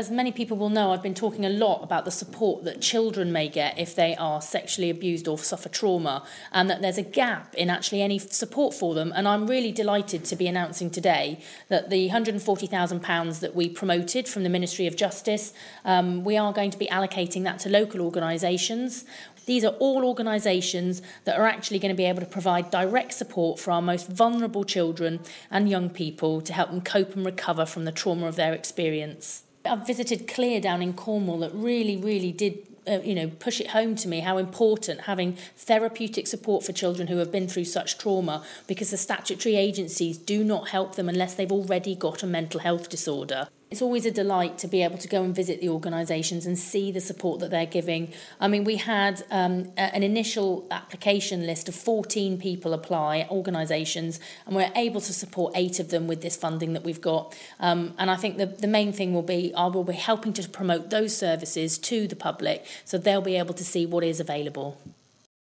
as many people will know, I've been talking a lot about the support that children may get if they are sexually abused or suffer trauma, and that there's a gap in actually any support for them. And I'm really delighted to be announcing today that the £140,000 that we promoted from the Ministry of Justice, um, we are going to be allocating that to local organisations. These are all organisations that are actually going to be able to provide direct support for our most vulnerable children and young people to help them cope and recover from the trauma of their experience. I've visited Clear down in Cornwall that really, really did uh, you know, push it home to me how important having therapeutic support for children who have been through such trauma because the statutory agencies do not help them unless they've already got a mental health disorder. It's always a delight to be able to go and visit the organisations and see the support that they're giving. I mean, we had um, an initial application list of 14 people apply, organisations, and we're able to support eight of them with this funding that we've got. Um, and I think the, the main thing will be I will be helping to promote those services to the public so they'll be able to see what is available.